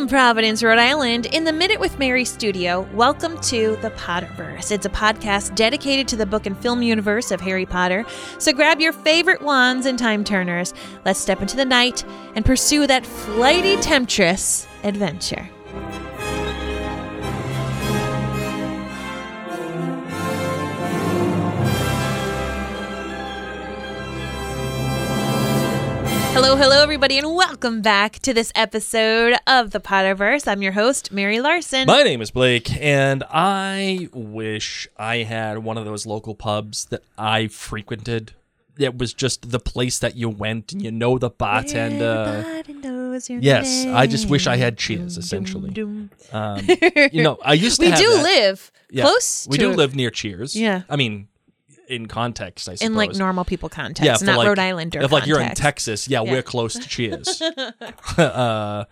From Providence, Rhode Island, in the Minute with Mary studio, welcome to the Potterverse. It's a podcast dedicated to the book and film universe of Harry Potter. So grab your favorite wands and time turners. Let's step into the night and pursue that flighty temptress adventure. Hello, hello, everybody, and welcome back to this episode of the Potterverse. I'm your host, Mary Larson. My name is Blake, and I wish I had one of those local pubs that I frequented. It was just the place that you went and you know the bartender. Everybody knows your Yes, I just wish I had Cheers, essentially. doom, doom. Um, you know, I used to We do that. live Yeah, close. We to, do live near Cheers. Yeah. I mean, in context, I suppose. in like normal people context, yeah, not like, Rhode Islander. If like you're in. Texas, yeah, Yeah. we're close to Cheers. uh,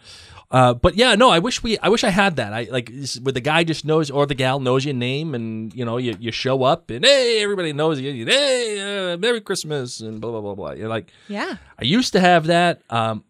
uh, but yeah, no, I wish we, I wish I had that. I like where the guy just knows or the gal knows your name, and you know, you, you show up and hey, everybody knows you. Hey, uh, Merry Christmas and blah blah blah blah. You're like, Yeah. I used to have that. Um,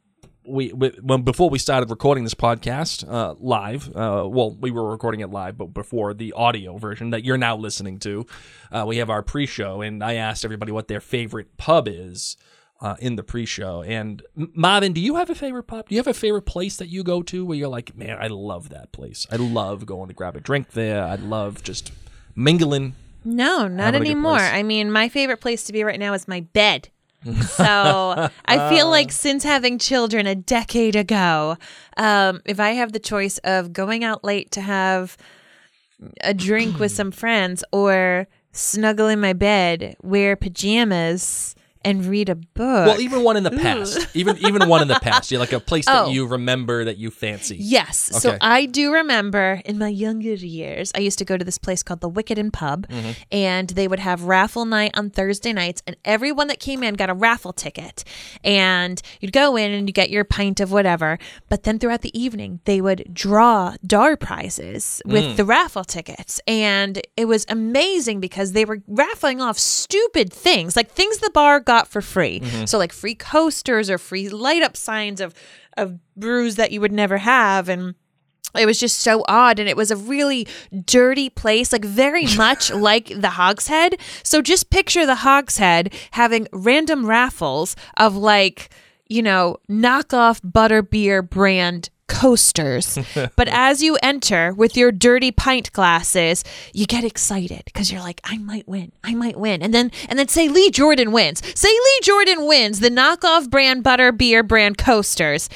we, we when before we started recording this podcast uh, live. Uh, well, we were recording it live, but before the audio version that you're now listening to, uh, we have our pre-show, and I asked everybody what their favorite pub is. Uh, in the pre-show, and Marvin, do you have a favorite pub? Do you have a favorite place that you go to where you're like, man, I love that place. I love going to grab a drink there. I love just mingling. No, not Having a good anymore. I mean, my favorite place to be right now is my bed. So I feel like since having children a decade ago, um, if I have the choice of going out late to have a drink with some friends or snuggle in my bed, wear pajamas, and read a book. Well, even one in the past, even even one in the past. You're like a place that Oh. you remember that you fancy. Yes. So I do remember in my younger years, I used to go to this place called the Wickenden Pub, Mm-hmm. and they would have raffle night on Thursday nights, and everyone that came in got a raffle ticket. And you'd go in and you get your pint of whatever. But then throughout the evening, they would draw DAR prizes with Mm. the raffle tickets. And it was amazing because they were raffling off stupid things, like things the bar got for free. Mm-hmm. So like free coasters or free light up signs of of brews that you would never have and it was just so odd and it was a really dirty place like very much like the hogshead so just picture the hogshead having random raffles of like you know knockoff butterbeer brand coasters but as you enter with your dirty pint glasses you get excited because you're like i might win i might win and then and then say lee jordan wins say lee jordan wins the knockoff brand butter beer brand coasters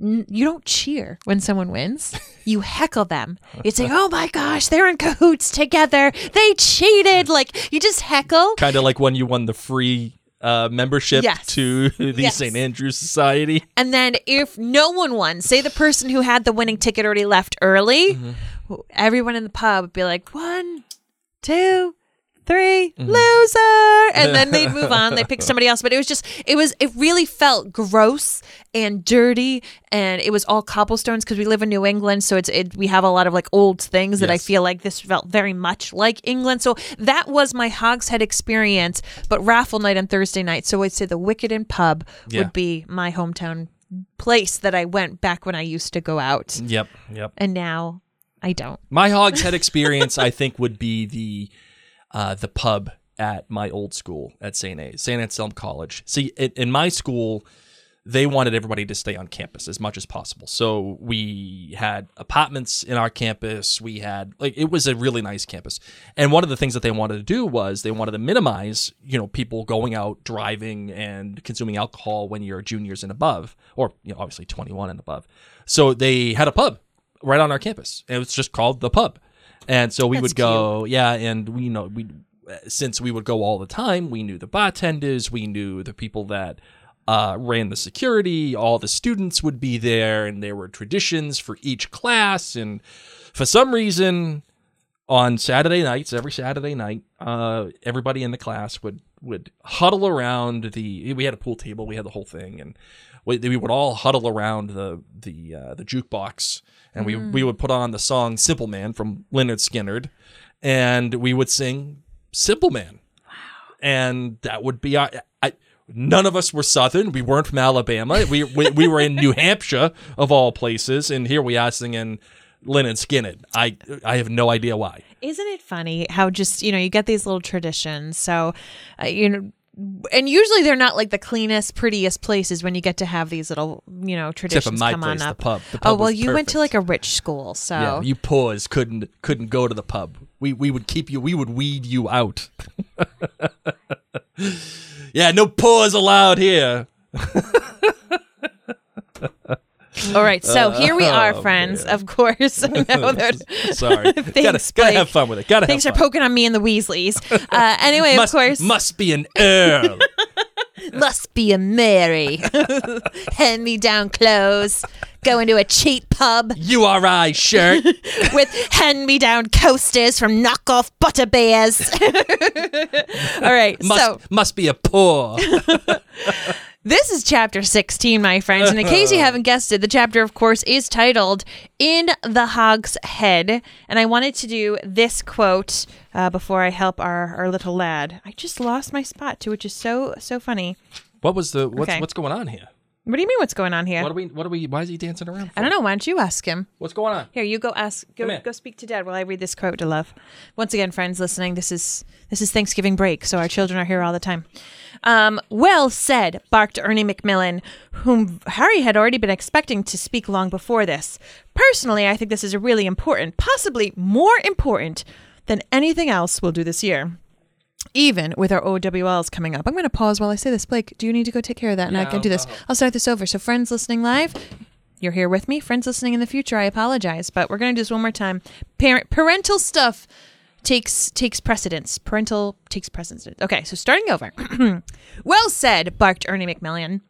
n- you don't cheer when someone wins. You heckle them. You say, "Oh my gosh, they're in cahoots together. They cheated." Like you just heckle. Kind of like when you won the free uh, membership Yes. to the Yes. St. Andrews Society. And then if no one won, say the person who had the winning ticket already left early, everyone in the pub would be like, "One, two, three, mm-hmm. loser," and then they'd move on. They pick somebody else. But it was just, it was, it really felt gross and dirty, and it was all cobblestones because we live in New England, so it's it. We have a lot of like old things that I feel like this felt very much like England. So that was my Hogshead experience, but raffle night on Thursday night. So I'd say the Wickenden Pub Yeah. would be my hometown place that I went back when I used to go out, Yep, yep. and now I don't. My Hogshead experience, I think, would be the uh, the pub at my old school at St. A. St. Anselm College. See, in, in my school, they wanted everybody to stay on campus as much as possible. So we had apartments in our campus. We had like it was a really nice campus. And one of the things that they wanted to do was they wanted to minimize, you know, people going out driving and consuming alcohol when you're juniors and above, or you know, obviously 21 and above. So they had a pub right on our campus. And it was just called the pub. And so we That's would go, yeah, and we you know we since we would go all the time, we knew the bartenders, we knew the people that uh, ran the security, all the students would be there, and there were traditions for each class. And for some reason, on Saturday nights, every Saturday night, uh, everybody in the class would would huddle around the. We had a pool table, we had the whole thing, and we, we would all huddle around the the uh, the jukebox, and we we would put on the song "Simple Man" from Lynyrd Skynyrd, and we would sing "Simple Man," Wow. and that would be our. I, None of us were Southern. We weren't from Alabama. We, we, we were in New Hampshire, of all places. And here we are singing Lynyrd Skynyrd. I, I have no idea why. Isn't it funny how just, you know, you get these little traditions. So, uh, you know, and usually they're not like the cleanest, prettiest places when you get to have these little, you know, traditions come place, on the up. pub. The oh well, was you went to like a rich school, so Yeah, you poors couldn't couldn't go to the pub. We we would keep you. We would weed you out. yeah, no poors allowed here. All right, so here we are, oh, friends. Of course, that Sorry, gotta, gotta Blake. have fun with it. Gotta Thanks for have fun. poking on me and the Weasleys. Uh, anyway, must, of course, must be an earl. must be a Mary. Hand me down clothes. Go into a cheap pub URI shirt. with hand me down coasters from knockoff butterbeers. All right, Must so must be a poor. This is chapter 16, my friends. And in case you haven't guessed it, the chapter, of course, is titled In the Hog's Head. And I wanted to do this quote uh, before I help our, our little lad. I just lost my spot too, which is so, so funny. What was the what's Okay. what's going on here? What do you mean, what's going on here? What are we? What are we? Why is he dancing around? For? I don't know. Why don't you ask him? What's going on? Here, you go ask. Go, Come here. go speak to Dad while I read this quote to Love. Once again, friends listening, this is this is Thanksgiving break, so our children are here all the time. Um, well said, barked Ernie Macmillan, whom Harry had already been expecting to speak long before this. Personally, I think this is a really important, possibly more important than anything else we'll do this year. Even with our OWLs coming up. I'm going to pause while I say this. Blake, do you need to go take care of that? And I can do I'll- this. Uh-huh. I'll start this over. So, friends listening live, you're here with me. Friends listening in the future, I apologize, but we're gonna do this one more time. Parent parental stuff takes takes precedence. Parental takes precedence. Okay, so starting over. well said, barked Ernie Macmillan.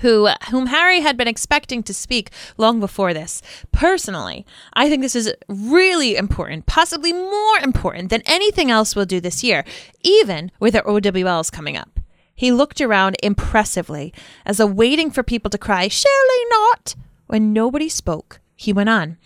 Who, whom Harry had been expecting to speak long before this. Personally, I think this is really important, possibly more important than anything else we'll do this year, even with our OWLs coming up. He looked around impressively, as though waiting for people to cry, Surely not! When nobody spoke, he went on.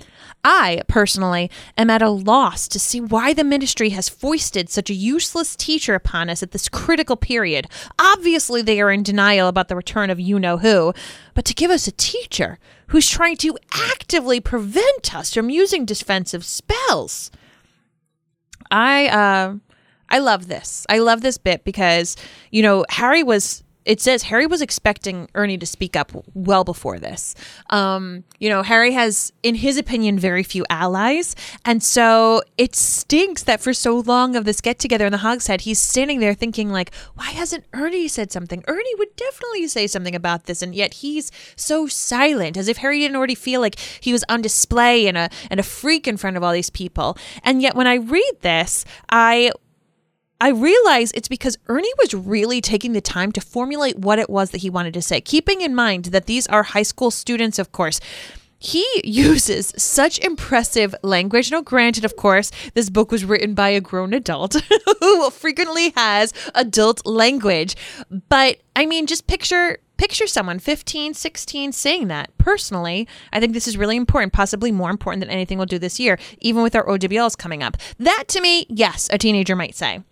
I, personally, am at a loss to see why the ministry has foisted such a useless teacher upon us at this critical period. Obviously, they are in denial about the return of you know who, but to give us a teacher who's trying to actively prevent us from using defensive spells. I uh I love this. I love this bit because, you know, Harry was it says Harry was expecting Ernie to speak up well before this. Um, you know, Harry has, in his opinion, very few allies. And so it stinks that for so long of this get together in the Hogshead, he's standing there thinking, like, why hasn't Ernie said something? Ernie would definitely say something about this. And yet he's so silent, as if Harry didn't already feel like he was on display and a and a freak in front of all these people. And yet when I read this, I I realize it's because Ernie was really taking the time to formulate what it was that he wanted to say, keeping in mind that these are high school students, of course. He uses such impressive language. Now, granted, of course, this book was written by a grown adult who frequently has adult language. But I mean, just picture picture someone 15 16 saying that personally i think this is really important possibly more important than anything we'll do this year even with our owls coming up that to me yes a teenager might say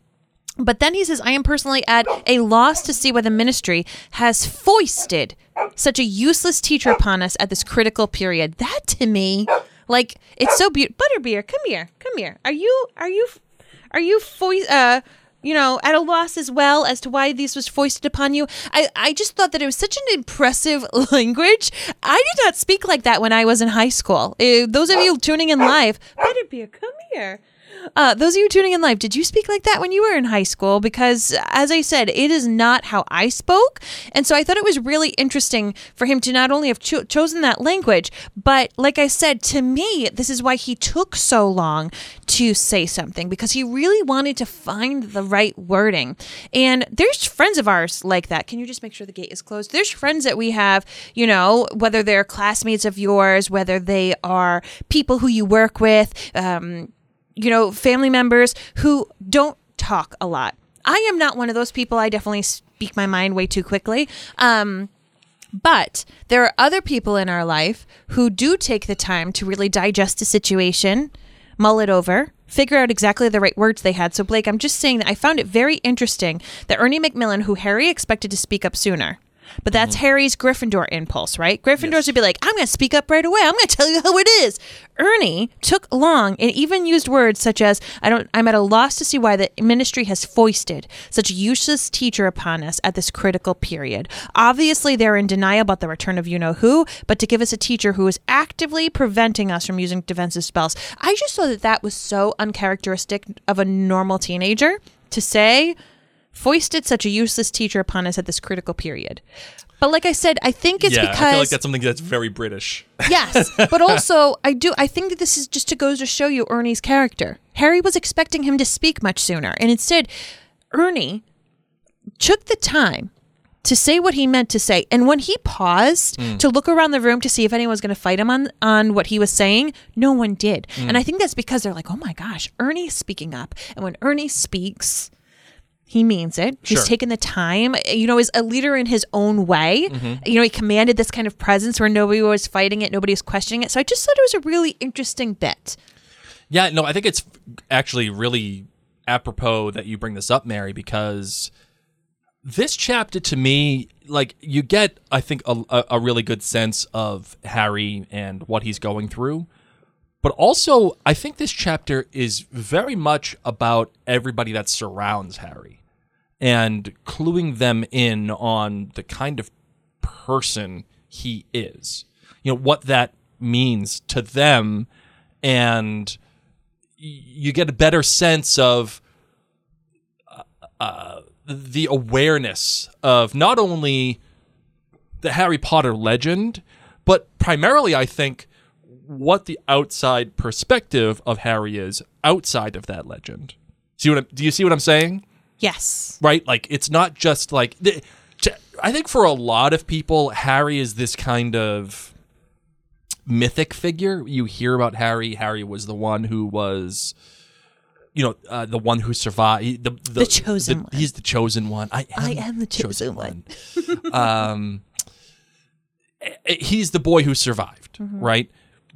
but then he says, I am personally at a loss to see why the ministry has foisted such a useless teacher upon us at this critical period. That to me, like, it's so beautiful. Butterbeer, come here. Come here. Are you, are you, are you, fo- uh, you know, at a loss as well as to why this was foisted upon you. I, I just thought that it was such an impressive language. I did not speak like that when I was in high school. Uh, those of you tuning in live, Butterbeer, come here. Uh, those of you tuning in live, did you speak like that when you were in high school? Because, as I said, it is not how I spoke. And so I thought it was really interesting for him to not only have cho- chosen that language, but like I said, to me, this is why he took so long to say something because he really wanted to find the right wording. And there's friends of ours like that. Can you just make sure the gate is closed? There's friends that we have, you know, whether they're classmates of yours, whether they are people who you work with, um, you know, family members who don't talk a lot. I am not one of those people. I definitely speak my mind way too quickly. Um, but there are other people in our life who do take the time to really digest a situation, mull it over, figure out exactly the right words they had. So, Blake, I'm just saying that I found it very interesting that Ernie Macmillan, who Harry expected to speak up sooner, but that's mm-hmm. Harry's Gryffindor impulse, right? Gryffindors would be like, I'm going to speak up right away. I'm going to tell you how it is. Ernie took long and even used words such as, I don't, I'm at a loss to see why the ministry has foisted such a useless teacher upon us at this critical period. Obviously, they're in denial about the return of you know who, but to give us a teacher who is actively preventing us from using defensive spells. I just thought that that was so uncharacteristic of a normal teenager to say, foisted such a useless teacher upon us at this critical period. But like I said, I think it's yeah, because I feel like that's something that's very British. yes, but also I do I think that this is just to goes to show you Ernie's character. Harry was expecting him to speak much sooner, and instead, Ernie took the time to say what he meant to say. And when he paused hmm. to look around the room to see if anyone was going to fight him on on what he was saying, no one did. Hmm. And I think that's because they're like, "Oh my gosh, Ernie's speaking up." And when Ernie speaks, he means it. He's Sure. taken the time, you know, is a leader in his own way. Mm-hmm. You know, he commanded this kind of presence where nobody was fighting it, nobody was questioning it. So I just thought it was a really interesting bit. Yeah, no, I think it's actually really apropos that you bring this up, Mary, because this chapter to me, like, you get, I think, a, a really good sense of Harry and what he's going through. But also, I think this chapter is very much about everybody that surrounds Harry and cluing them in on the kind of person he is. You know, what that means to them and you get a better sense of uh, uh, the awareness of not only the Harry Potter legend, but primarily, I think, what the outside perspective of Harry is outside of that legend. See what I'm, do you see what I'm saying? Yes. right? Like it's not just like the, j- I think for a lot of people, Harry is this kind of mythic figure. You hear about Harry. Harry was the one who was, you know, uh, the one who survived. The, the, The chosen one. He's the chosen one. I am, I am the chosen one. um, eh, eh, he's the boy who survived, right?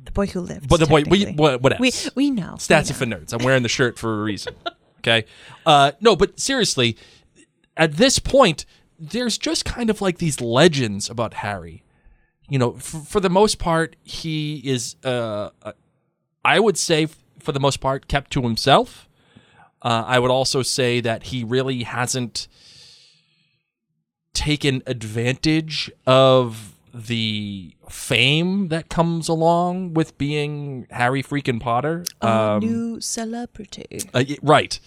The boy who lived. But the boy, we, technically. what, what we we know. Stats we for nerds. I'm wearing the shirt for a reason. Okay. Uh, no, but seriously, at this point, there's just kind of like these legends about Harry. You know, for, for the most part, he is, uh, uh, I would say, for the most part, kept to himself. Uh, I would also say that he really hasn't taken advantage of the fame that comes along with being Harry freaking Potter. A Um, new celebrity. uh, right.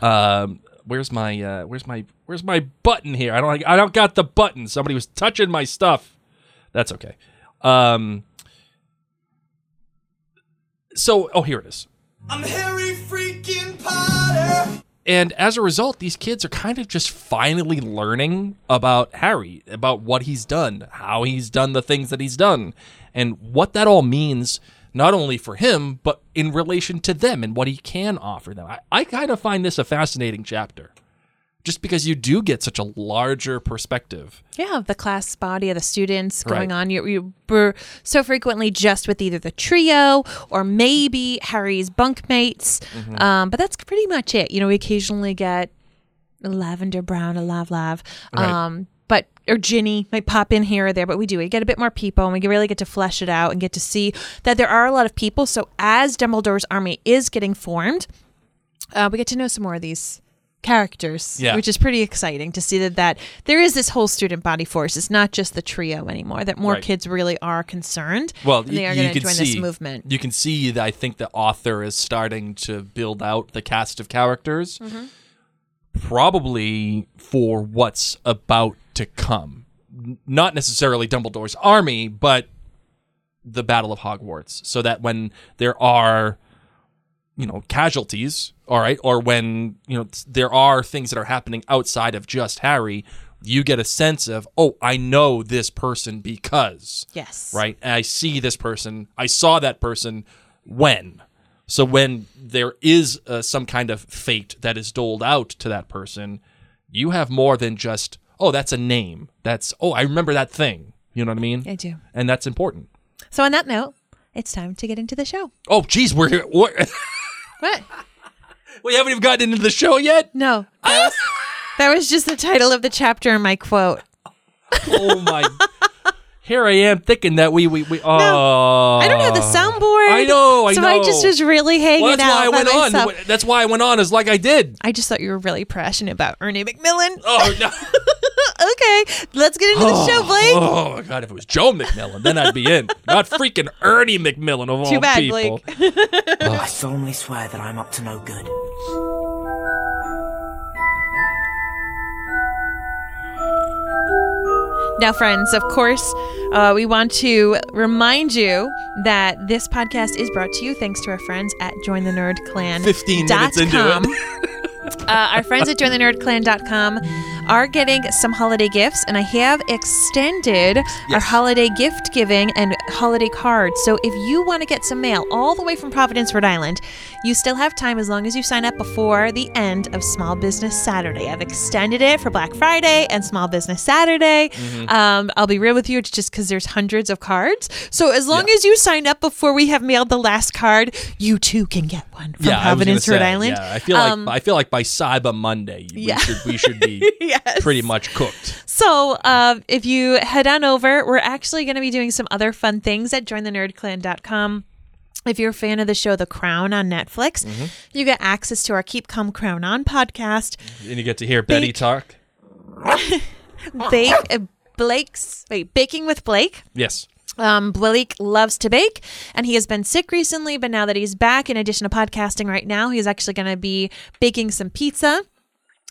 Um, where's my uh, where's my where's my button here? I don't I don't got the button. Somebody was touching my stuff. That's okay. Um, so oh here it is. I'm Harry freaking Potter. And as a result, these kids are kind of just finally learning about Harry, about what he's done, how he's done the things that he's done, and what that all means, not only for him, but in relation to them and what he can offer them. I, I kind of find this a fascinating chapter, just because you do get such a larger perspective. Yeah, of the class body of the students going Right. on. You, you were so frequently just with either the trio or maybe Harry's bunkmates. Mm-hmm. Um, but that's pretty much it. You know, we occasionally get a lavender brown, a lav lav. Right. Um, but or Ginny might pop in here or there, but we do. We get a bit more people, and we really get to flesh it out and get to see that there are a lot of people. So as Dumbledore's army is getting formed, uh, we get to know some more of these characters, Yeah. which is pretty exciting to see that that there is this whole student body force. It's not just the trio anymore. That more Right. kids really are concerned. Well, they are you going to can join see this movement. You can see that I think the author is starting to build out the cast of characters, Mm-hmm. probably for what's about to come. Not necessarily Dumbledore's army, but the Battle of Hogwarts, so that when there are you know casualties all right or when you know there are things that are happening outside of just harry you get a sense of oh i know this person because Yes. right? And I see this person. I saw that person when. So when there is uh, some kind of fate that is doled out to that person, you have more than just oh that's a name. That's oh I remember that thing. You know what I mean? I do. And that's important. So on that note, it's time to get into the show. Oh geez, we're here. We're, What? We haven't even gotten into the show yet. No, that was, that was just the title of the chapter and my quote. Oh my! Here I am thinking that we we we. Oh, I don't have the ah. soundboard. I know, I know. so I just was really hanging Well, that's out why I by went myself. on. That's why I went on. Is like I did. I just thought you were really passionate about Ernie Macmillan. Oh no! okay, let's get into the show, Blake. Oh my god! If it was Joe McMillan, then I'd be in. Not freaking Ernie Macmillan of Too all bad, people. Blake. I solemnly swear that I'm up to no good. Now, friends, of course, uh, we want to remind you that this podcast is brought to you thanks to our friends at Join the Nerd Clan. 15 minutes into it. uh, our friends at jointhenerdclan.com are getting some holiday gifts, and I have extended our holiday gift giving and holiday cards. So if you want to get some mail all the way from Providence, Rhode Island, you still have time as long as you sign up before the end of Small Business Saturday. I've extended it for Black Friday and Small Business Saturday. Mm-hmm. Um, I'll be real with you, it's just because there's hundreds of cards. So as long as you sign up before we have mailed the last card, you too can get one from yeah, Providence, Rhode say, Island. Yeah, I feel like Um, I feel like by Cyber Monday, we Yeah. should we should be yes. pretty much cooked. So, uh, if you head on over, we're actually going to be doing some other fun things at jointhenerdclan.com. If you're a fan of the show The Crown on Netflix, Mm-hmm. you get access to our Keep Calm Crown On podcast. And you get to hear Betty Bake- talk. Bake, uh, Blake's, wait, Baking with Blake. Yes. Um, Blake loves to bake, and he has been sick recently, but now that he's back, in addition to podcasting right now, he's actually going to be baking some pizza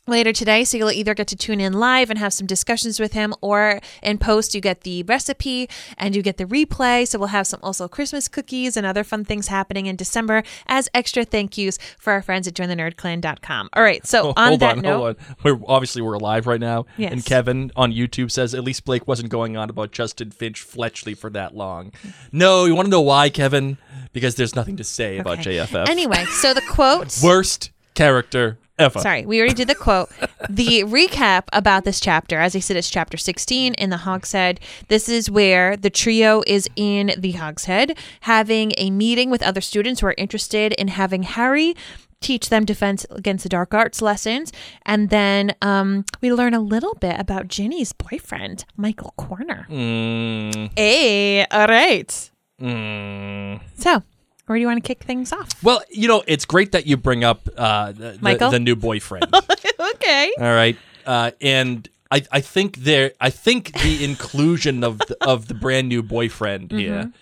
later today. So you'll either get to tune in live and have some discussions with him, or in post, you get the recipe and you get the replay. So we'll have some also Christmas cookies and other fun things happening in December as extra thank yous for our friends at jointhenerdclan.com. All right. So Oh, on hold that on, note, hold on. We're obviously we're live right now, Yes. and Kevin on YouTube says at least Blake wasn't going on about Justin Finch Fletchley for that long. No, you want to know why, Kevin? Because there's nothing to say about Okay. JFF. Anyway, so the quote. worst character ever. Sorry, we already did the quote. The recap about this chapter, as I said, it's chapter 16 in the Hogshead. This is where the trio is in the Hogshead having a meeting with other students who are interested in having Harry teach them defense against the dark arts lessons. And then um, we learn a little bit about Ginny's boyfriend, Michael Corner. Mm, Hey, all right. mm. So, where do you want to kick things off? Well, you know, it's great that you bring up uh, the, the, Michael? the new boyfriend. okay. All right, uh, and I, I think there, I think the inclusion of the, of the brand new boyfriend here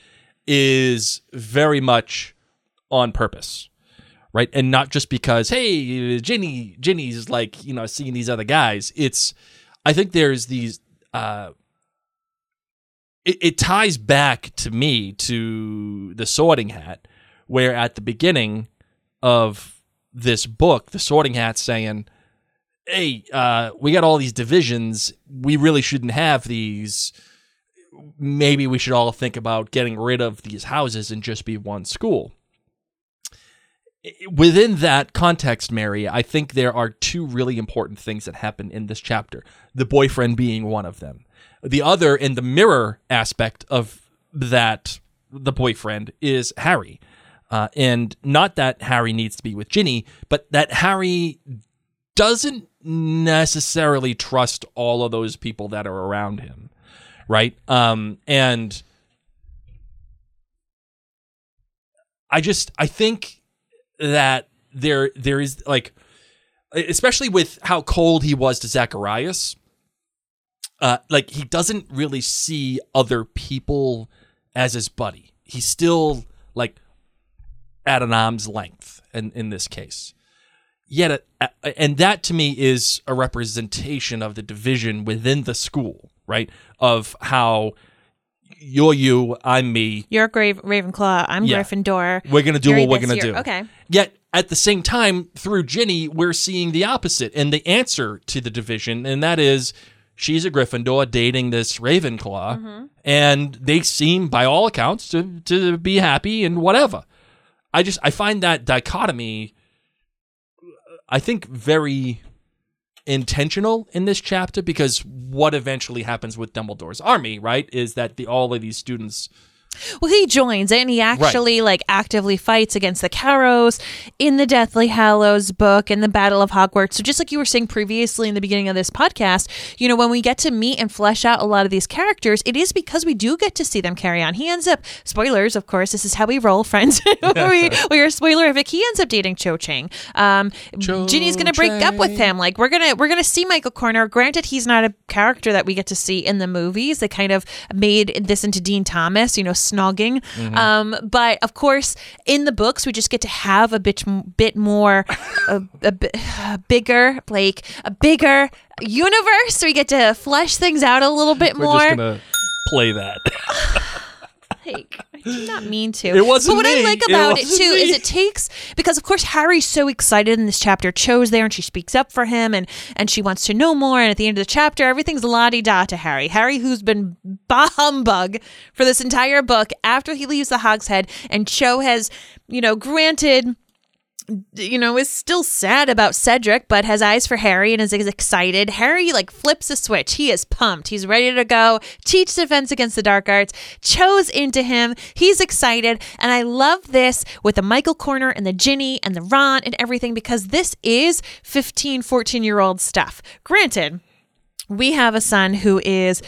is very much on purpose, right? And not just because hey, Ginny, Ginny's like you know seeing these other guys. It's, I think there's these. Uh, it, it ties back to me to the Sorting Hat, where at the beginning of this book, the Sorting Hat's saying hey, uh, we got all these divisions. We really shouldn't have these. Maybe we should all think about getting rid of these houses and just be one school. Within that context, Mary, I think there are two really important things that happen in this chapter. The boyfriend being one of them. The other, in the mirror aspect of that, the boyfriend is Harry. Uh, and not that Harry needs to be with Ginny, but that Harry doesn't necessarily trust all of those people that are around him right? Um and i just i think that there there is like especially with how cold he was to zacharias uh like he doesn't really see other people as his buddy. He's still like at an arm's length in in this case yet a, a- and that to me is a representation of the division within the school right of how you're you i'm me You're a Grave Ravenclaw. I'm Yeah. Gryffindor. we're gonna do You're what we're gonna do Okay. yet at the same time through ginny we're seeing the opposite and the answer to the division and that is she's a gryffindor dating this ravenclaw Mm-hmm. and they seem by all accounts to, to be happy and whatever i just i find that dichotomy I think very intentional in this chapter because what eventually happens with Dumbledore's army, right, is that the all of these students Well, he joins and he actually like actively fights against the Carrows in the Deathly Hallows book and the Battle of Hogwarts. So just like you were saying previously in the beginning of this podcast, you know, when we get to meet and flesh out a lot of these characters, it is because we do get to see them carry on. He ends up spoilers, of course. This is how we roll, friends. we, we are spoilerific. He ends up dating Cho Chang. Um, Cho Ginny's gonna break up with him. Like we're gonna we're gonna see Michael Corner. Granted, he's not a character that we get to see in the movies. They kind of made this into Dean Thomas, you know, snogging. Um, but of course, in the books, we just get to have a bit bit more, a, a, bit bigger, like a bigger universe. We get to flesh things out a little bit We're more. just gonna play that. Like, I did not mean to. It wasn't But what me. I like about it, wasn't too me. is it takes because of course Harry's so excited in this chapter. Cho's there and she speaks up for him and and she wants to know more. And at the end of the chapter, everything's la di da to Harry. Harry, who's been bah humbug for this entire book after he leaves the Hogshead, and Cho has, you know, granted you know, is still sad about Cedric, but has eyes for Harry and is excited. Harry like flips a switch. He is pumped. He's ready to go teach defense against the dark arts. Cho's into him. He's excited. And I love this with the Michael Corner and the Ginny and the Ron and everything because this is 15, 14 year old stuff. Granted, we have a son who is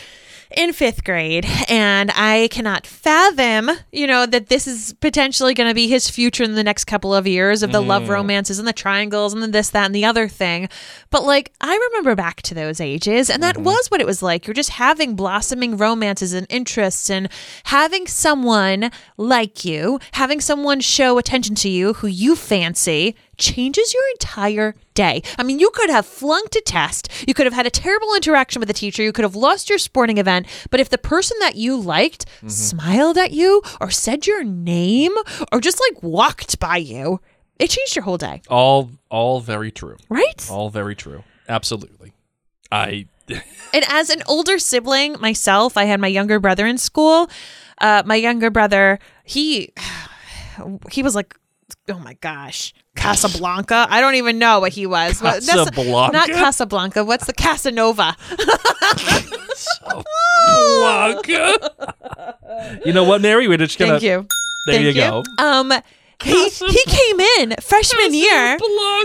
in fifth grade and i cannot fathom you know that this is potentially going to be his future in the next couple of years of the love mm. romances and the triangles and the this that and the other thing. But like i remember back to those ages and that mm-hmm. was what it was like. You're just having blossoming romances and interests and having someone like you having someone show attention to you who you fancy changes your entire day. I mean, you could have flunked a test, you could have had a terrible interaction with a teacher, you could have lost your sporting event, but if the person that you liked smiled at you or said your name or just like walked by you, it changed your whole day, all all very true. right? All very true. Absolutely. I And as an older sibling myself, I had my younger brother in school. Uh, my younger brother, he he was like, oh my gosh, Casablanca. I don't even know what he was. What- that's- Casablanca? not Casablanca. What's the Casanova? Blanca. you know what, Mary? We're just gonna. Thank you. There Thank you go. Um, he he came in freshman year.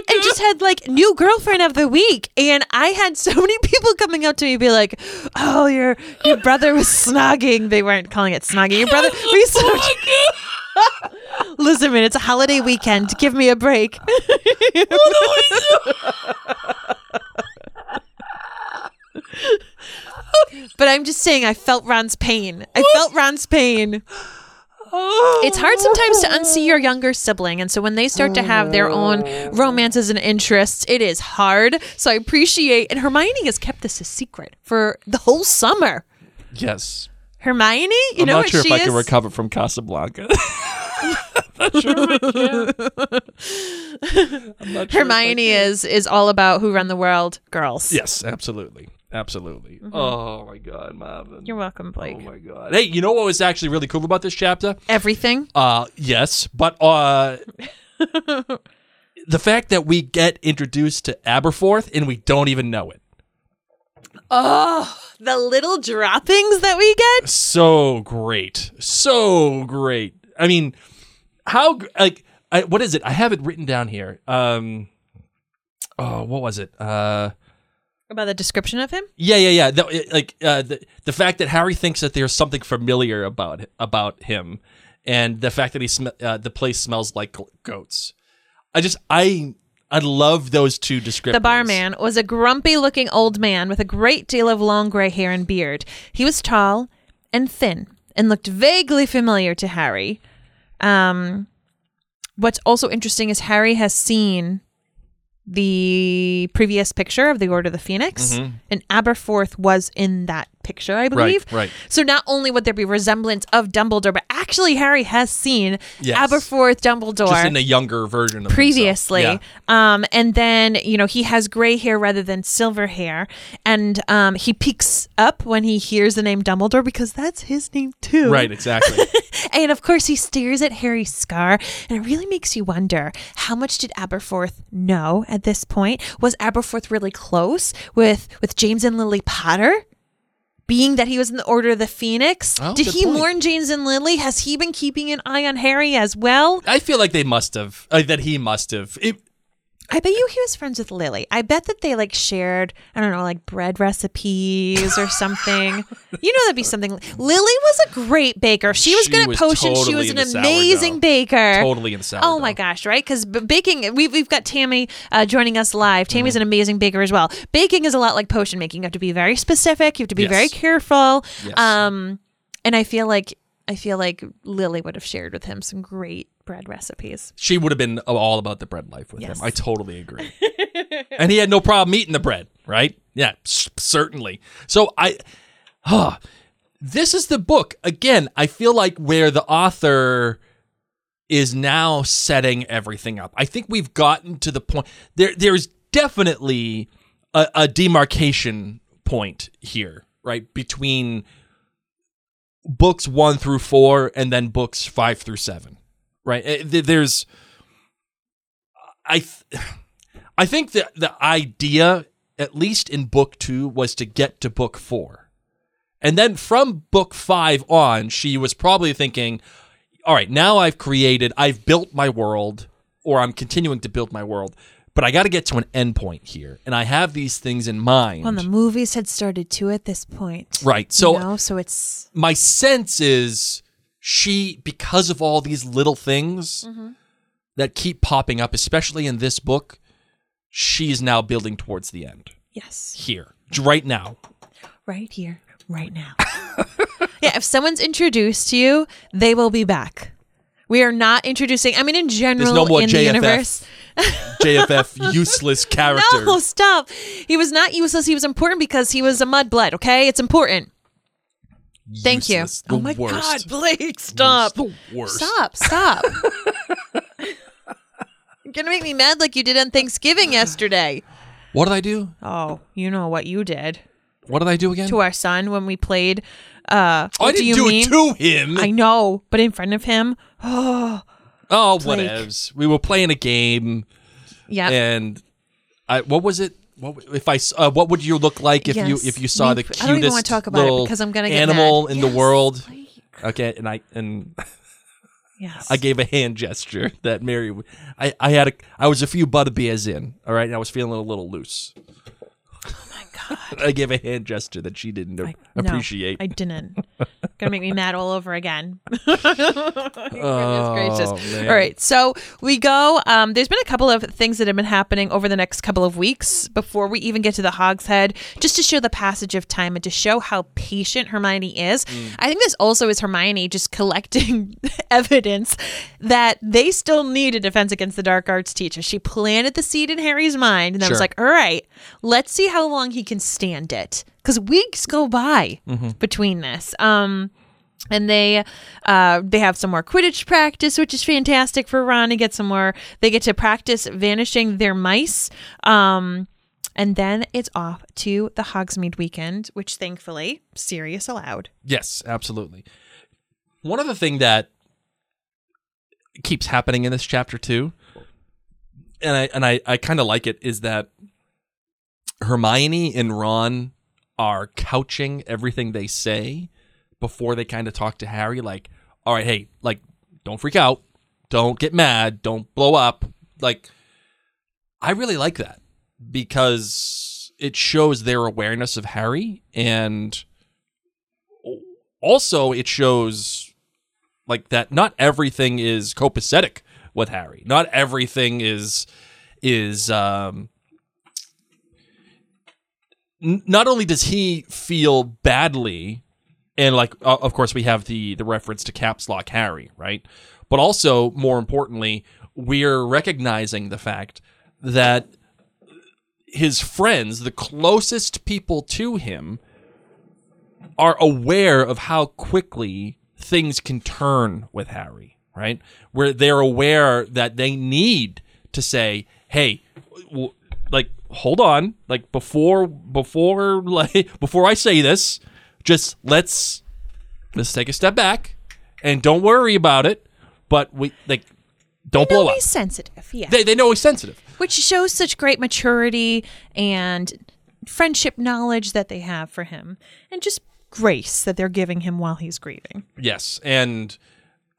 And just had like new girlfriend of the week, and I had so many people coming up to me, be like, "Oh, your your brother was snogging." They weren't calling it snogging. Your brother, we so listen, man, it's a holiday weekend. Give me a break. but I'm just saying, I felt Ron's pain. I felt Ron's pain. It's hard sometimes to unsee your younger sibling, and so when they start to have their own romances and interests, it is hard. So I appreciate, and Hermione has kept this a secret for the whole summer. Yes. Hermione, you I'm know not sure if I is? can recover from Casablanca. Hermione is is all about who run the world, girls. yes, absolutely. Absolutely. Oh my god, Marvin. Mm-hmm. You're welcome, Blake. Oh my god. Hey, you know what was actually really cool about this chapter? Everything. Uh yes, but uh the fact that we get introduced to Aberforth and we don't even know it. Oh, the little droppings that we get. So great. So great. I mean, how like I, what is it? I have it written down here. Um Oh, what was it? Uh About the description of him. Yeah, yeah, yeah. The, like uh, the the fact that Harry thinks that there's something familiar about about him, and the fact that he sm- uh, the place smells like goats. I just I I love those two descriptions. The barman was a grumpy looking old man with a great deal of long gray hair and beard. He was tall and thin and looked vaguely familiar to Harry. Um, what's also interesting is Harry has seen the previous picture of the Order of the Phoenix, and Aberforth was in that picture, I believe. Mm-hmm. right. So not only would there be resemblance of Dumbledore, but actually Harry has seen Yes. Aberforth Dumbledore just in a younger version of previously. Yeah. Um, and then, you know, he has gray hair rather than silver hair. And um, he peeks up when he hears the name Dumbledore because that's his name too. Right, exactly. And of course, he stares at Harry's scar. And it really makes you wonder how much did Aberforth know at this point? Was Aberforth really close with, with James and Lily Potter? Being that he was in the Order of the Phoenix. Oh, Did he point. mourn James and Lily? Has he been keeping an eye on Harry as well? I feel like they must have. Uh, that he must have. It, I bet you he was friends with Lily. I bet that they like shared, I don't know, like bread recipes or something. you know, that'd be something. Lily was a great baker. She was She good at was potions. she was an amazing sourdough. baker. Totally into Oh my gosh, right? Because baking, we've, we've got Tammy uh, joining us live. Tammy's Mm-hmm. an amazing baker as well. Baking is a lot like potion making. You have to be very specific. You have to be Yes. very careful. Yes. Um, and I feel like I feel like Lily would have shared with him some great bread recipes. she would have been all about the bread life with Yes. him. I totally agree. and he had no problem eating the bread, right? Yeah, certainly. So I, huh, this is the book again. I feel like where the author is now setting everything up. I think we've gotten to the point. There, there's definitely a, a demarcation point here, right between books one through four and then books five through seven right? Uh, there's i th- i think that the idea at least in book two was to get to book four. And then from book five on she was probably thinking all right now i've created i've built my world or i'm continuing to build my world but i got to get to an endpoint here and i have these things in mind Well, the movies had started too at this point. right so you know? so it's my sense is she because of all these little things Mm-hmm. that keep popping up especially in this book she's now building towards the end yes, here right now right here, right now. yeah, if someone's introduced to you, they will be back. We are not introducing. I mean, in general, no in the universe. Jff useless character No, stop. He was not useless. He was important because he was a mudblood. Okay, it's important. Thank Useless. you. The oh my worst. God, Blake, stop. the worst Stop, stop. You're gonna make me mad like you did on Thanksgiving yesterday. what did i do Oh, you know what you did what did i do again to our son when we played. Uh, i what didn't do you do mean? it to him I know, but in front of him. Oh, oh Blake. whatevs we were playing a game yeah. and I what was it? What if I uh, what would you look like if you if you saw the cutest I don't even wanna talk about it because I'm gonna get animal mad. in the world? Blake. Okay, and I and Yes. I gave a hand gesture that Mary. I I had a I was a few butter beers in. All right, and I was feeling a little loose. oh my God. I gave a hand gesture that she didn't I- no, appreciate. I didn't. Gonna make me mad all over again. Goodness gracious. Oh, man. All right, so we go. Um, there's been a couple of things that have been happening over the next couple of weeks before we even get to the Hog's Head, just to show the passage of time and to show how patient Hermione is. Mm. I think this also is Hermione just collecting evidence that they still need a defense against the dark arts teacher. She planted the seed in Harry's mind and then was like, all right, let's see how long he can stand it. Because weeks go by Mm-hmm. between this. Um, and they uh, they have some more Quidditch practice, which is fantastic for Ron to get some more. They get to practice vanishing their mice. Um, and then it's off to the Hogsmeade weekend, which thankfully Sirius allowed. Yes, absolutely. One other thing that keeps happening in this chapter too, and I and I, I kind of like it, is that Hermione and Ron are couching everything they say before they kind of talk to Harry. Like, all right, hey, like, don't freak out, don't get mad, don't blow up. Like, I really like that because it shows their awareness of Harry and also it shows like that not everything is copacetic with Harry. Not everything is is um not only does he feel badly and like uh, of course we have the the reference to caps lock Harry, right? But also more importantly, we're recognizing the fact that his friends, the closest people to him, are aware of how quickly things can turn with Harry, right? Where they're aware that they need to say, "Hey, hold on, like before before like before I say this, just let's let's take a step back and don't worry about it, but we like don't blow up." he's sensitive, yeah. They they know he's sensitive. which shows such great maturity and friendship knowledge that they have for him and just grace that they're giving him while he's grieving. Yes, and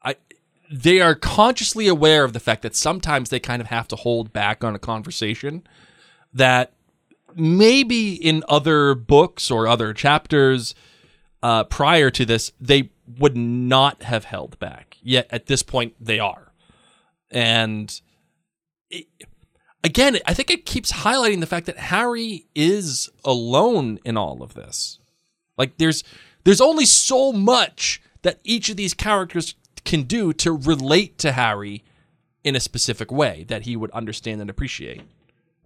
I they are consciously aware of the fact that sometimes they kind of have to hold back on a conversation that maybe in other books or other chapters uh, prior to this they would not have held back. Yet at this point they are, and it, again, I think it keeps highlighting the fact that Harry is alone in all of this. Like there's there's only so much that each of these characters can do to relate to Harry in a specific way that he would understand and appreciate.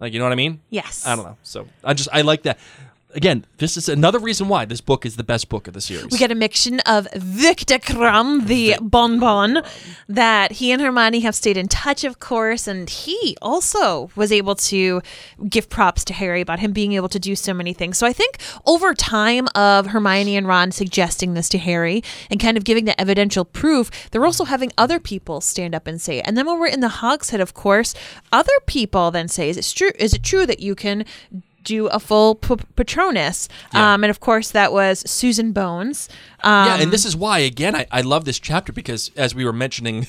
Like you know what I mean? Yes. I don't know. So I just I like that. Again, this is another reason why this book is the best book of the series. We get a mixture of Viktor Krum, the bonbon, that he and Hermione have stayed in touch, of course, and he also was able to give props to Harry about him being able to do so many things. So I think over time of Hermione and Ron suggesting this to Harry and kind of giving the evidential proof, they're also having other people stand up and say it. And then when we're in the Hog's Head, of course, other people then say, "Is it true? Is it true that you can?" Do a full p- Patronus. Yeah. Um, and of course, that was Susan Bones. Um, yeah, and this is why again I, I love this chapter because as we were mentioning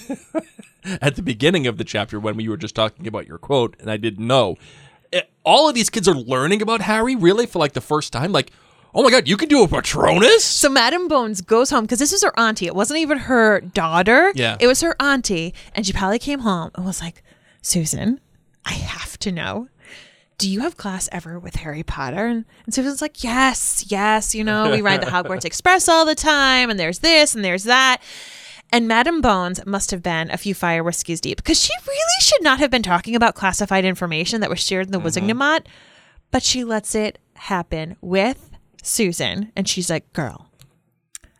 at the beginning of the chapter when we were just talking about your quote and I didn't know, eh, all of these kids are learning about Harry really for like the first time. Like, oh my god, you can do a Patronus? So Madame Bones goes home because this is her auntie. It wasn't even her daughter. Yeah. It was her auntie. And she probably came home and was like, Susan, I have to know. Do you have class ever with Harry Potter? And, and Susan's like, Yes, yes. You know, we ride the Hogwarts Express all the time, and there's this and there's that. And Madame Bones must have been a few fire whiskeys deep because she really should not have been talking about classified information that was shared in the mm-hmm. Wizengamot, but she lets it happen with Susan. And she's like, Girl,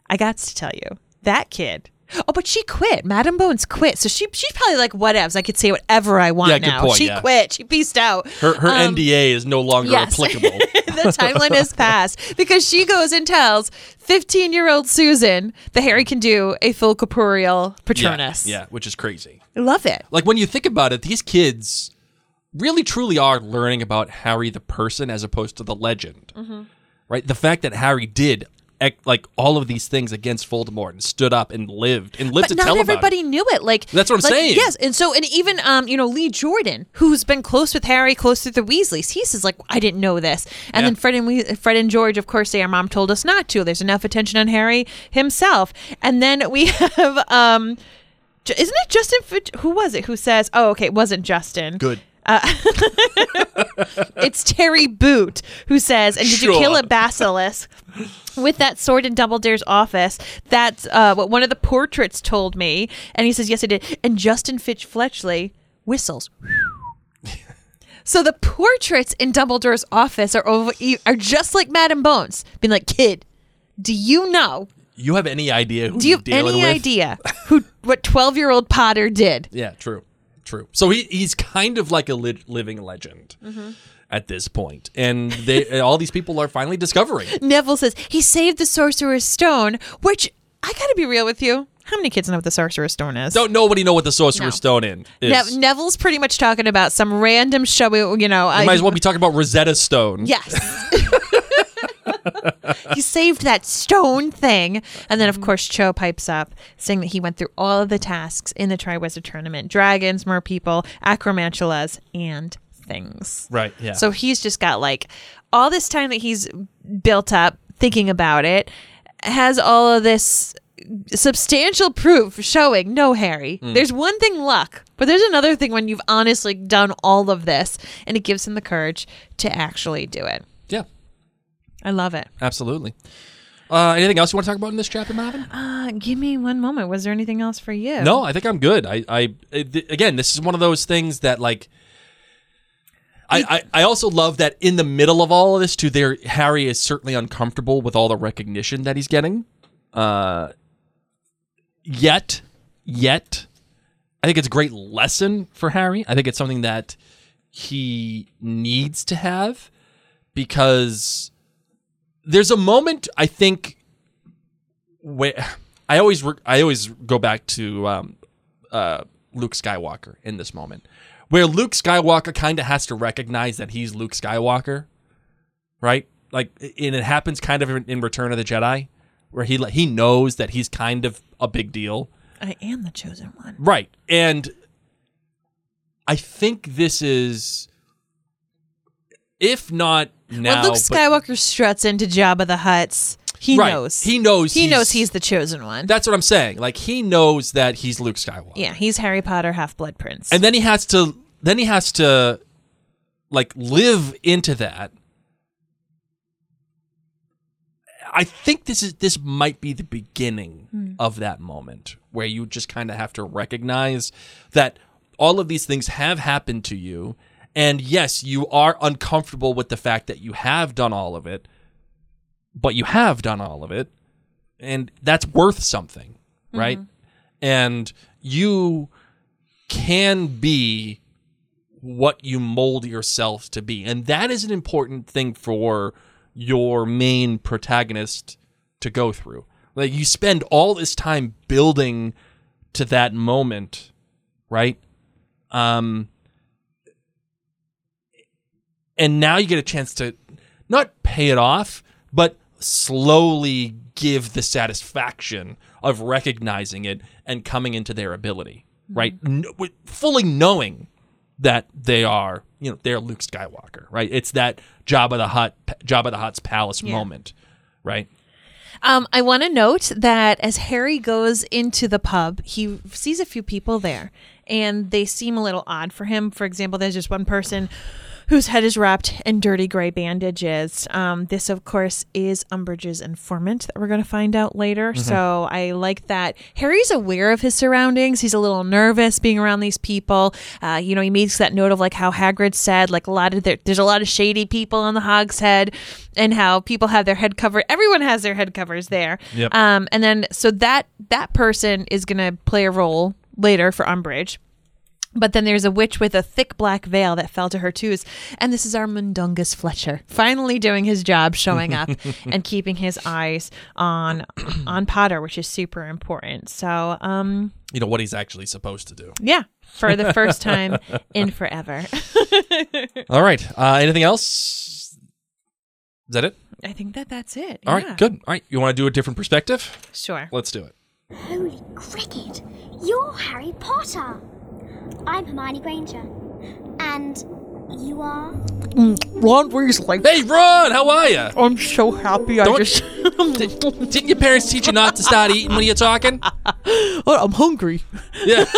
I got to tell you, that kid. Oh, but she quit. Madam Bones quit. So she she's probably like, whatevs. I could say whatever I want Yeah, good now. point, she yeah. quit. She pieced out. Her her Um, NDA is no longer yes. applicable. the timeline has passed because she goes and tells 15 year old Susan that Harry can do a full corporeal Patronus. Yeah, yeah, which is crazy. I love it. Like when you think about it, these kids really truly are learning about Harry the person as opposed to the legend. Right? The fact that Harry did like all of these things against Voldemort and stood up and lived and lived But to not tell everybody about it. knew it. Like That's what I'm like, saying. Yes, and so and even um you know Lee Jordan, who's been close with Harry, close with the Weasleys, he says like I didn't know this. And Yeah. then Fred and we- Fred and George, of course, say our mom told us not to. There's enough attention on Harry himself. And then we have um, isn't it Justin? Who was it? Who says? Oh, okay, it wasn't Justin. Good. It's Terry Boot who says, "And did you kill a basilisk with that sword in Dumbledore's office?" That's uh, what one of the portraits told me, and he says, "Yes, I did." And Justin Finch-Fletchley whistles. so the portraits in Dumbledore's office are over, are just like Madame Bones, being like, "Kid, do you know? You have any idea who Do you have any with? idea who what twelve year old Potter did?" Yeah, true, true. So he he's kind of like a li- living legend Mm-hmm. at this point, and they all these people are finally discovering. Neville says he saved the Sorcerer's Stone, which I gotta be real with you. How many kids know what the Sorcerer's Stone is? Don't nobody know what the Sorcerer's No. Stone in is. Ne- Neville's pretty much talking about some random show. You know, you I, might as well be talking about Rosetta Stone. Yes. he saved that stone thing. And then, of course, Cho pipes up saying that he went through all of the tasks in the Triwizard Tournament dragons, mer people, acromantulas, and things. Right. Yeah. So he's just got like all this time that he's built up thinking about it, has all of this substantial proof showing no Harry. Hmm. There's one thing luck, but there's another thing when you've honestly done all of this and it gives him the courage to actually do it. I love it. Absolutely. Uh, anything else you want to talk about in this chapter, Marvin? Uh, give me one moment. Was there anything else for you? No, I think I'm good. I, I, th- again, this is one of those things that like. I, I, I also love that in the middle of all of this too there Harry is certainly uncomfortable with all the recognition that he's getting. Uh yet yet I think it's a great lesson for Harry. I think it's something that he needs to have because there's a moment I think where I always re- I always go back to um, uh, Luke Skywalker in this moment, where Luke Skywalker kind of has to recognize that he's Luke Skywalker, right? Like, and it happens kind of in in Return of the Jedi, where he he knows that he's kind of a big deal, I am the chosen one. right? And I think this is, if not now, when Luke but- Skywalker struts into Jabba the Hutt's, he Right. knows. He knows He he's- knows he's the chosen one. that's what I'm saying. Like he knows that he's Luke Skywalker. yeah, he's Harry Potter, Half Blood Prince. and then he has to then he has to like live into that i think this is this might be the beginning hmm. of that moment where you just kind of have to recognize that all of these things have happened to you and yes you are uncomfortable with the fact that you have done all of it but you have done all of it and that's worth something right and you can be what you mold yourself to be. And that is an important thing for your main protagonist to go through. Like you spend all this time building to that moment, right? Um and now you get a chance to not pay it off, but slowly give the satisfaction of recognizing it and coming into their ability, right? Kn- with- fully knowing that they are, you know, they're Luke Skywalker, right? It's that Jabba the Hutt, Jabba the Hutt's palace moment, right? Um, I want to note that as Harry goes into the pub, he sees a few people there, and they seem a little odd for him. For example, there's just one person whose head is wrapped in dirty gray bandages. Um, this, of course, is Umbridge's informant that we're going to find out later. So I like that Harry's aware of his surroundings. He's a little nervous being around these people. Uh, you know, he makes that note of like how Hagrid said, like a lot of there, there's a lot of shady people on the Hog's Head, and how people have their head covered. Everyone has their head covers there. Yep. Um, and then so that that person is going to play a role later for Umbridge. But then there's a witch with a thick black veil that fell to her twos. And this is our Mundungus Fletcher, finally doing his job, showing up and keeping his eyes on on Potter, which is super important. So, um, You know what he's actually supposed to do. yeah, for the first time in forever. All right. Uh, anything else? Is that it? I think that that's it. All right. Yeah. Good. All right. You want to do a different perspective? Sure. Let's do it. Holy cricket! You're Harry Potter! I'm Hermione Granger. And you are? Mm, Ron Weasley. Hey, Ron, how are you? I'm so happy. I Don't- just, Didn't your parents teach you not to start eating when you're talking? Oh, I'm hungry. Yeah.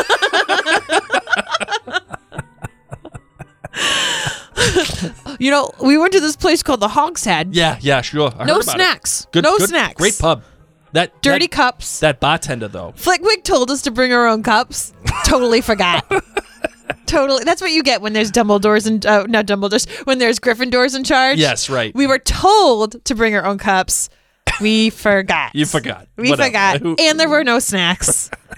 You know, we went to this place called the Hog's Head. Yeah, yeah, sure. I No heard about it. snacks. Good, No good- snacks. Great pub. That Dirty that, cups. That bartender though. Flitwick told us to bring our own cups. Totally forgot. totally. That's what you get when there's Dumbledore's and uh, not Dumbledore's when there's Gryffindors in charge. Yes, right. We were told to bring our own cups. We forgot. You forgot. We Whatever. forgot, and there were no snacks.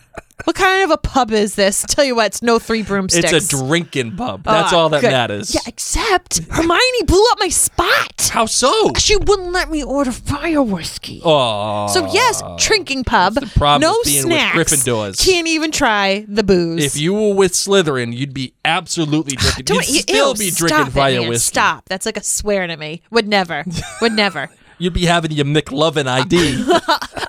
what kind of a pub is this? Tell you what, it's no three broomsticks. It's a drinking pub. That's Oh, all that good. matters. Yeah, except Hermione blew up my spot. How so? She wouldn't let me order fire whiskey. Oh. So yes, drinking pub. the problem no with being with snacks. Gryffindors. Can't even try the booze. If you were with Slytherin, you'd be absolutely drinking. Don't You'd you- still ew, be drinking it, fire man. whiskey. Stop. That's like a swear to me. Would never. Would never. You'd be having your McLovin ID.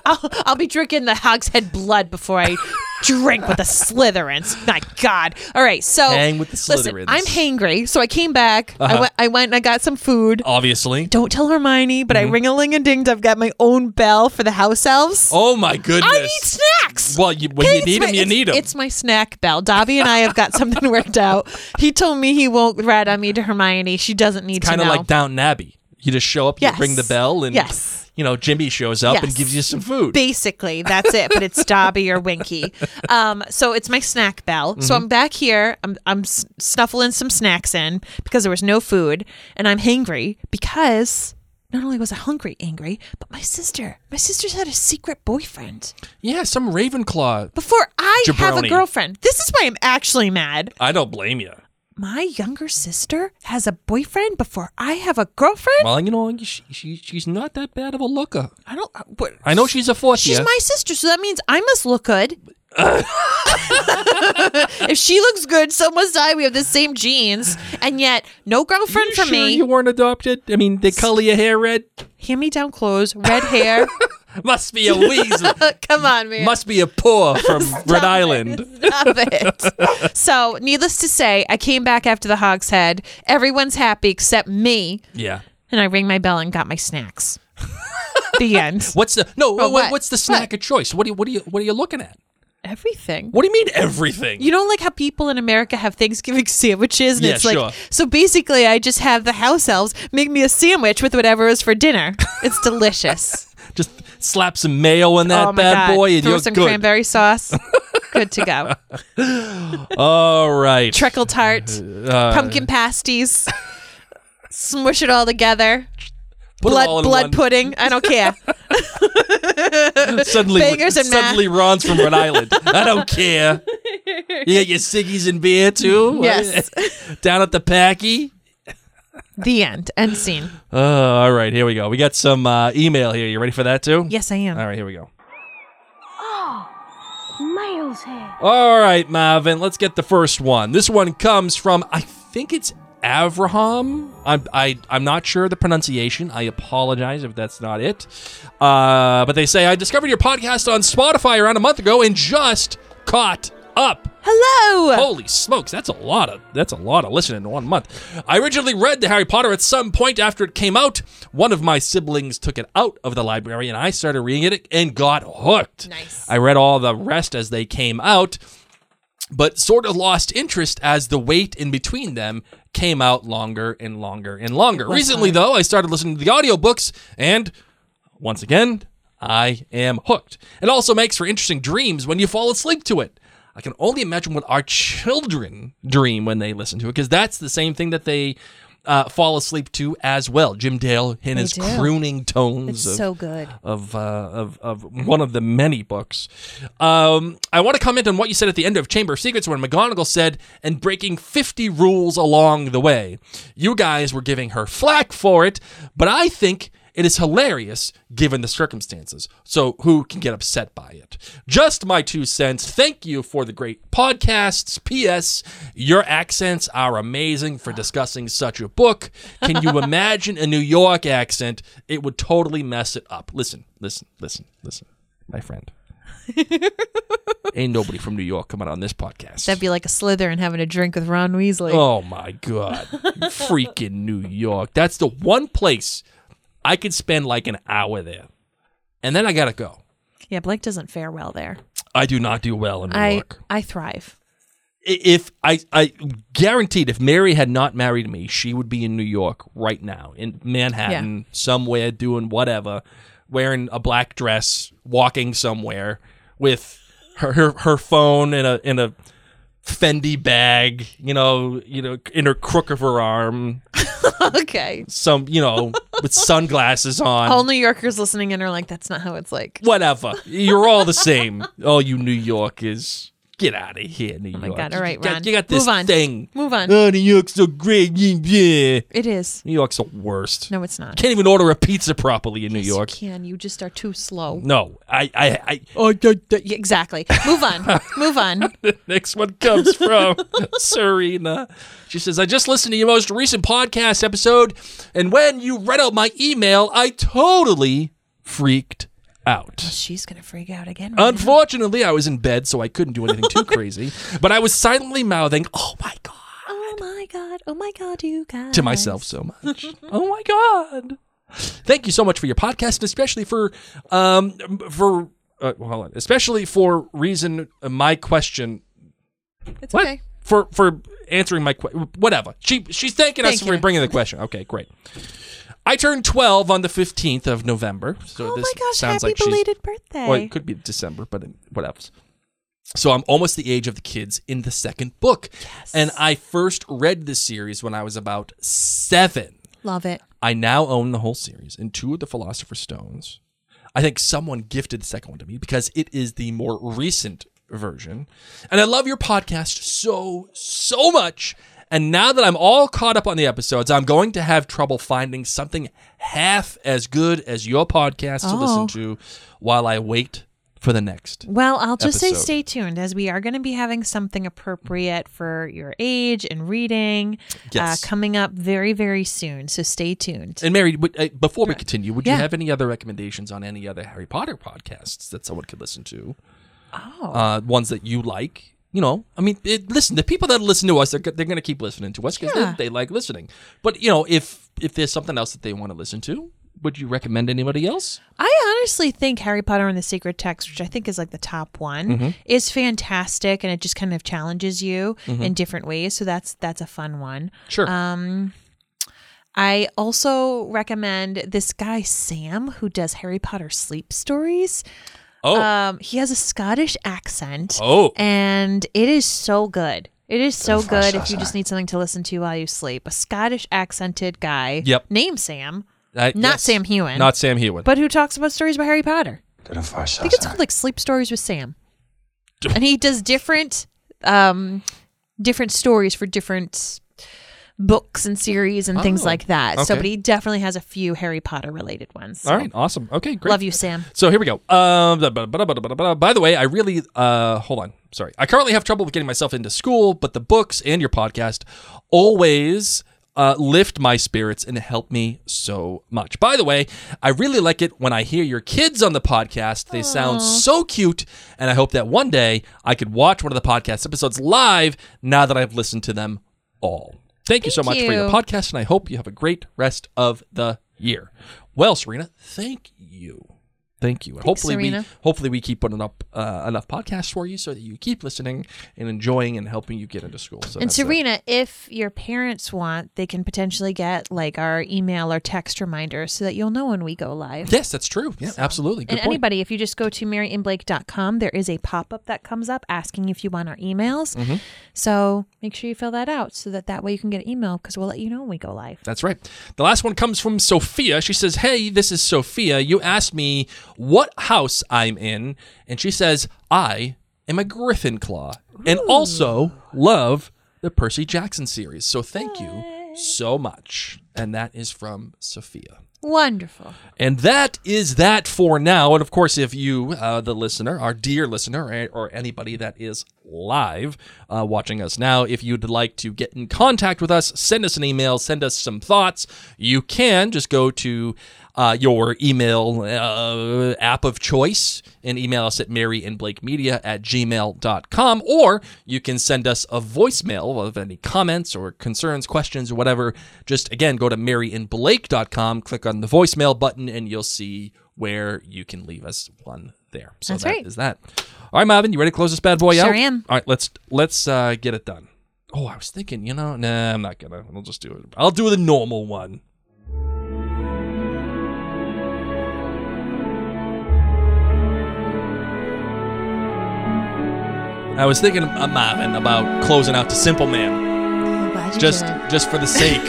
I'll, I'll be drinking the Hog's Head blood before I drink with the Slytherins. My God. All right. So Hang with the listen, Slytherins. I'm hangry, so I came back. I Uh-huh. went. I went and I got some food. Obviously. Don't tell Hermione, but Mm-hmm. I ring a ling a dinged. I've got my own bell for the house elves. Oh my goodness. I need snacks. Well, you, when you need my- them, you need them. It's my snack bell. Dobby and I have got something worked out. He told me he won't rat on me to Hermione. She doesn't need Kind to Kind of like Downton Abbey. You just show up, you Yes. ring the bell, and Yes. you know Jimmy shows up and gives you some food. Basically, that's it. But it's Dobby or Winky. Um, so it's my snack bell. Mm-hmm. So I'm back here. I'm I'm snuffling some snacks in because there was no food, and I'm hangry because not only was I hungry, angry, but my sister, my sister's had a secret boyfriend yeah, some Ravenclaw. before I have a girlfriend. This is why I'm actually mad. I don't blame you. My younger sister has a boyfriend before I have a girlfriend. Well, you know, she, she, she's not that bad of a looker. I don't. Uh, what, I know she's a fourth She's year. my sister, so that means I must look good. if she looks good, so must I. We have the same genes, and yet no girlfriend You for sure me. you weren't adopted? I mean, they color your hair red. Hand-me-down clothes, red hair. Must be a weasel. Come on, man. Must be a poor from Rhode Island. Stop it. so, needless to say, I came back after the Hog's Head. Everyone's happy except me, Yeah. and I rang my bell and got my snacks. the end. What's the no? Oh, what- what? What's the snack of choice? What do you what do you what are you looking at? Everything. What do you mean everything? You know, like how people in America have Thanksgiving sandwiches, and Yeah, it's like sure. so. Basically, I just have the house elves make me a sandwich with whatever is for dinner. It's delicious. Just slap some mayo in that oh bad god! boy, and Throw you're some good. cranberry sauce. good to go. All right. Treacle tart, Uh, pumpkin pasties. Smush it all together. put Blood blood one. pudding. I don't care. Suddenly, Bangers and suddenly, Ron's from Rhode Island. I don't care. You got your ciggies and beer too. Yes. Down at the Packy. The end. End scene. Uh, all right, here we go. We got some uh, email here. You ready for that too? Yes, I am. All right, here we go. Mail's here. All right, Marvin, let's get the first one. This one comes from, I think it's Avraham. I'm, I, I'm not sure the pronunciation. I apologize if that's not it. Uh, but they say, I discovered your podcast on Spotify around a month ago and just caught up. Hello. Holy smokes, that's a lot of that's a lot of listening in one month. I originally read the Harry Potter at some point after it came out. One of my siblings took it out of the library and I started reading it and got hooked. Nice. I read all the rest as they came out, but sort of lost interest as the wait in between them came out longer and longer and longer. Recently though, I started listening to the audiobooks and once again, I am hooked. It also makes for interesting dreams when you fall asleep to it. I can only imagine what our children dream when they listen to it, because that's the same thing that they uh, fall asleep to as well. Jim Dale in his do. crooning tones. It's of, so good. of, uh, of of one of the many books. Um, I want to comment on what you said at the end of Chamber of Secrets when McGonagall said, "and breaking fifty rules along the way." You guys were giving her flack for it, but I think. It is hilarious given the circumstances. So, who can get upset by it? Just my two cents. Thank you for the great podcasts. P.S. Your accents are amazing for discussing such a book. Can you imagine a New York accent? It would totally mess it up. Listen, listen, listen, listen, my friend. Ain't nobody from New York coming on this podcast. That'd be like a Slytherin having a drink with Ron Weasley. Oh my god. Freaking New York. That's the one place I could spend like an hour there. And then I gotta go. Yeah, Blake doesn't fare well there. I do not do well in New I York. I thrive. If I I guaranteed if Mary had not married me, she would be in New York right now, in Manhattan, somewhere doing whatever, wearing a black dress, walking somewhere with her her, her phone in a in a Fendi bag, you know, you know, in her crook of her arm, okay. some, you know, with sunglasses on. All New Yorkers listening in are like, that's not how it's like. Whatever. You're all the same. All you New Yorkers. Get out of here, New Oh my York. God. All right, you got, you got this Move on. thing. Move on. Oh, New York's so great. Yeah. It is. New York's the worst. No, it's not. Can't even order a pizza properly in New Yes, York. You can. You just are too slow. No, I, I, I. Oh, yeah, exactly. Move on. Move on. The next one comes from Serena. She says, I just listened to your most recent podcast episode, and when you read out my email, I totally freaked out. She's gonna freak out again. right Unfortunately, I was in bed, so I couldn't do anything too crazy, but I was silently mouthing, Oh my God. Oh my god. Oh my god, you guys. to myself so much. oh my God. Thank you so much for your podcast, and especially for, um, for, uh, well, hold on, especially for reason uh, my question It's What? okay. For for answering my question, whatever. She she's thanking us Thank for bringing the question. Okay, great. I turned 12 on the 15th of November. So Oh this my gosh, sounds happy like belated birthday. well, it could be December, but what else? So I'm almost the age of the kids in the second book. And I first read this series when I was about 7. Love it. I now own the whole series and two of the Philosopher's Stones. I think someone gifted the second one to me because it is the more recent version. And I love your podcast so, so much. And now that I'm all caught up on the episodes, I'm going to have trouble finding something half as good as your podcast to listen Oh. to while I wait for the next. Well, I'll just say stay tuned as we are going to be having something appropriate for your age and reading Yes. uh, coming up very, very soon. So stay tuned. And Mary, would, uh, before we continue, would you have any other recommendations on any other Harry Potter podcasts that someone could listen to? Oh. Uh, ones that you like? You know, I mean, it, listen. The people that listen to us, they're, they're going to keep listening to us because Yeah. they, they like listening. But you know, if if there's something else that they want to listen to, would you recommend anybody else? I honestly think Harry Potter and the Secret Text, which I think is like the top one, Mm-hmm. is fantastic and it just kind of challenges you in different ways. So that's that's a fun one. Sure. Um, I also recommend this guy Sam who does Harry Potter sleep stories. Oh, Um, he has a Scottish accent. Oh. and it is so good. It is so good if you just need something to listen to while you sleep. A Scottish accented guy, Yep. named Sam, I- not yes. Sam Heughan, Not Sam Heughan. but who talks about stories about Harry Potter. I think it's called like Sleep Stories with Sam, and he does different, um, different stories for different books and series and things Oh, like that. So, okay. but he definitely has a few Harry Potter related ones. All right, awesome. Okay, great. love you, Sam. So here we go. Um, by the way, I really uh, hold on. Sorry, I currently have trouble with getting myself into school, but the books and your podcast always uh, lift my spirits and help me so much. By the way, I really like it when I hear your kids on the podcast. They sound so cute, and I hope that one day I could watch one of the podcast episodes live. Now that I've listened to them all. Thank you so much Thank for your podcast, and I hope you have a great rest of the year. Well, Serena, thank you. Thank you. And hopefully Serena. we hopefully we keep putting up uh, enough podcasts for you so that you keep listening and enjoying and helping you get into school. So And that's it. Serena, if your parents want, they can potentially get like our email or text reminders so that you'll know when we go live. Yes, that's true. Yeah, absolutely. Good and point. anybody, if you just go to maryandblake.com, there is a pop up that comes up asking if you want our emails. Mm-hmm. So make sure you fill that out so that that way you can get an email because we'll let you know when we go live. That's right. The last one comes from Sophia. She says, Hey, this is Sophia. You asked me what house I'm in, and she says, I am a Griffin Claw and also love the Percy Jackson series. So thank you so much. And that is from Sophia. Wonderful. And that is that for now. And of course, if you, uh, the listener, our dear listener, eh, or anybody that is live uh, watching us now, if you'd like to get in contact with us, send us an email, send us some thoughts, you can just go to uh, your email uh, app of choice and email us at maryandblakemedia at gmail.com or you can send us a voicemail of any comments or concerns questions or whatever. Just again go to maryandblake.com click on the voicemail button and you'll see where you can leave us one there. So That's that right. is that. All right marvin you ready to close this bad boy out? Sure am. all right let's let's uh, get it done. Oh i was thinking you know nah i'm not gonna. I'll just do it. I'll do the normal one I was thinking, uh, Marvin, about closing out to Simple Man, Glad you just did. just for the sake,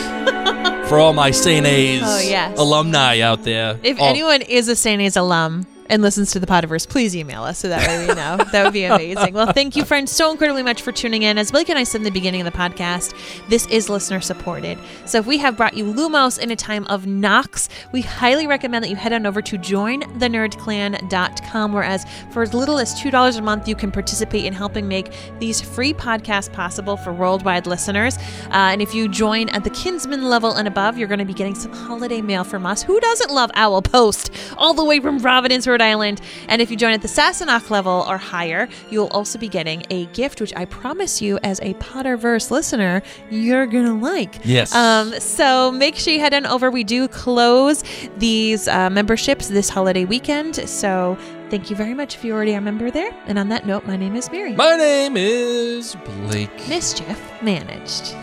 for all my St. A's Oh, yes. alumni out there. If Oh, anyone is a St. A's alum and listens to the Potterverse, please email us so that way we know. that would be amazing. Well, thank you, friends, so incredibly much for tuning in. As Blake and I said in the beginning of the podcast, this is listener supported. So if we have brought you Lumos in a time of Nox, we highly recommend that you head on over to jointhenerdclan.com, whereas for as little as $2 a month, you can participate in helping make these free podcasts possible for worldwide listeners. Uh, and if you join at the Kinsman level and above, you're going to be getting some holiday mail from us. Who doesn't love Owl Post all the way from Providence, Rhode Island? And if you join at the Sassenach level or higher, you'll also be getting a gift, which I promise you, as a Potterverse listener, you're going to like. Yes. Um, so make sure you head on over. We do close these uh, memberships this holiday weekend. So thank you very much if you already are a member there. And on that note, my name is Mary. My name is Blake. Mischief managed.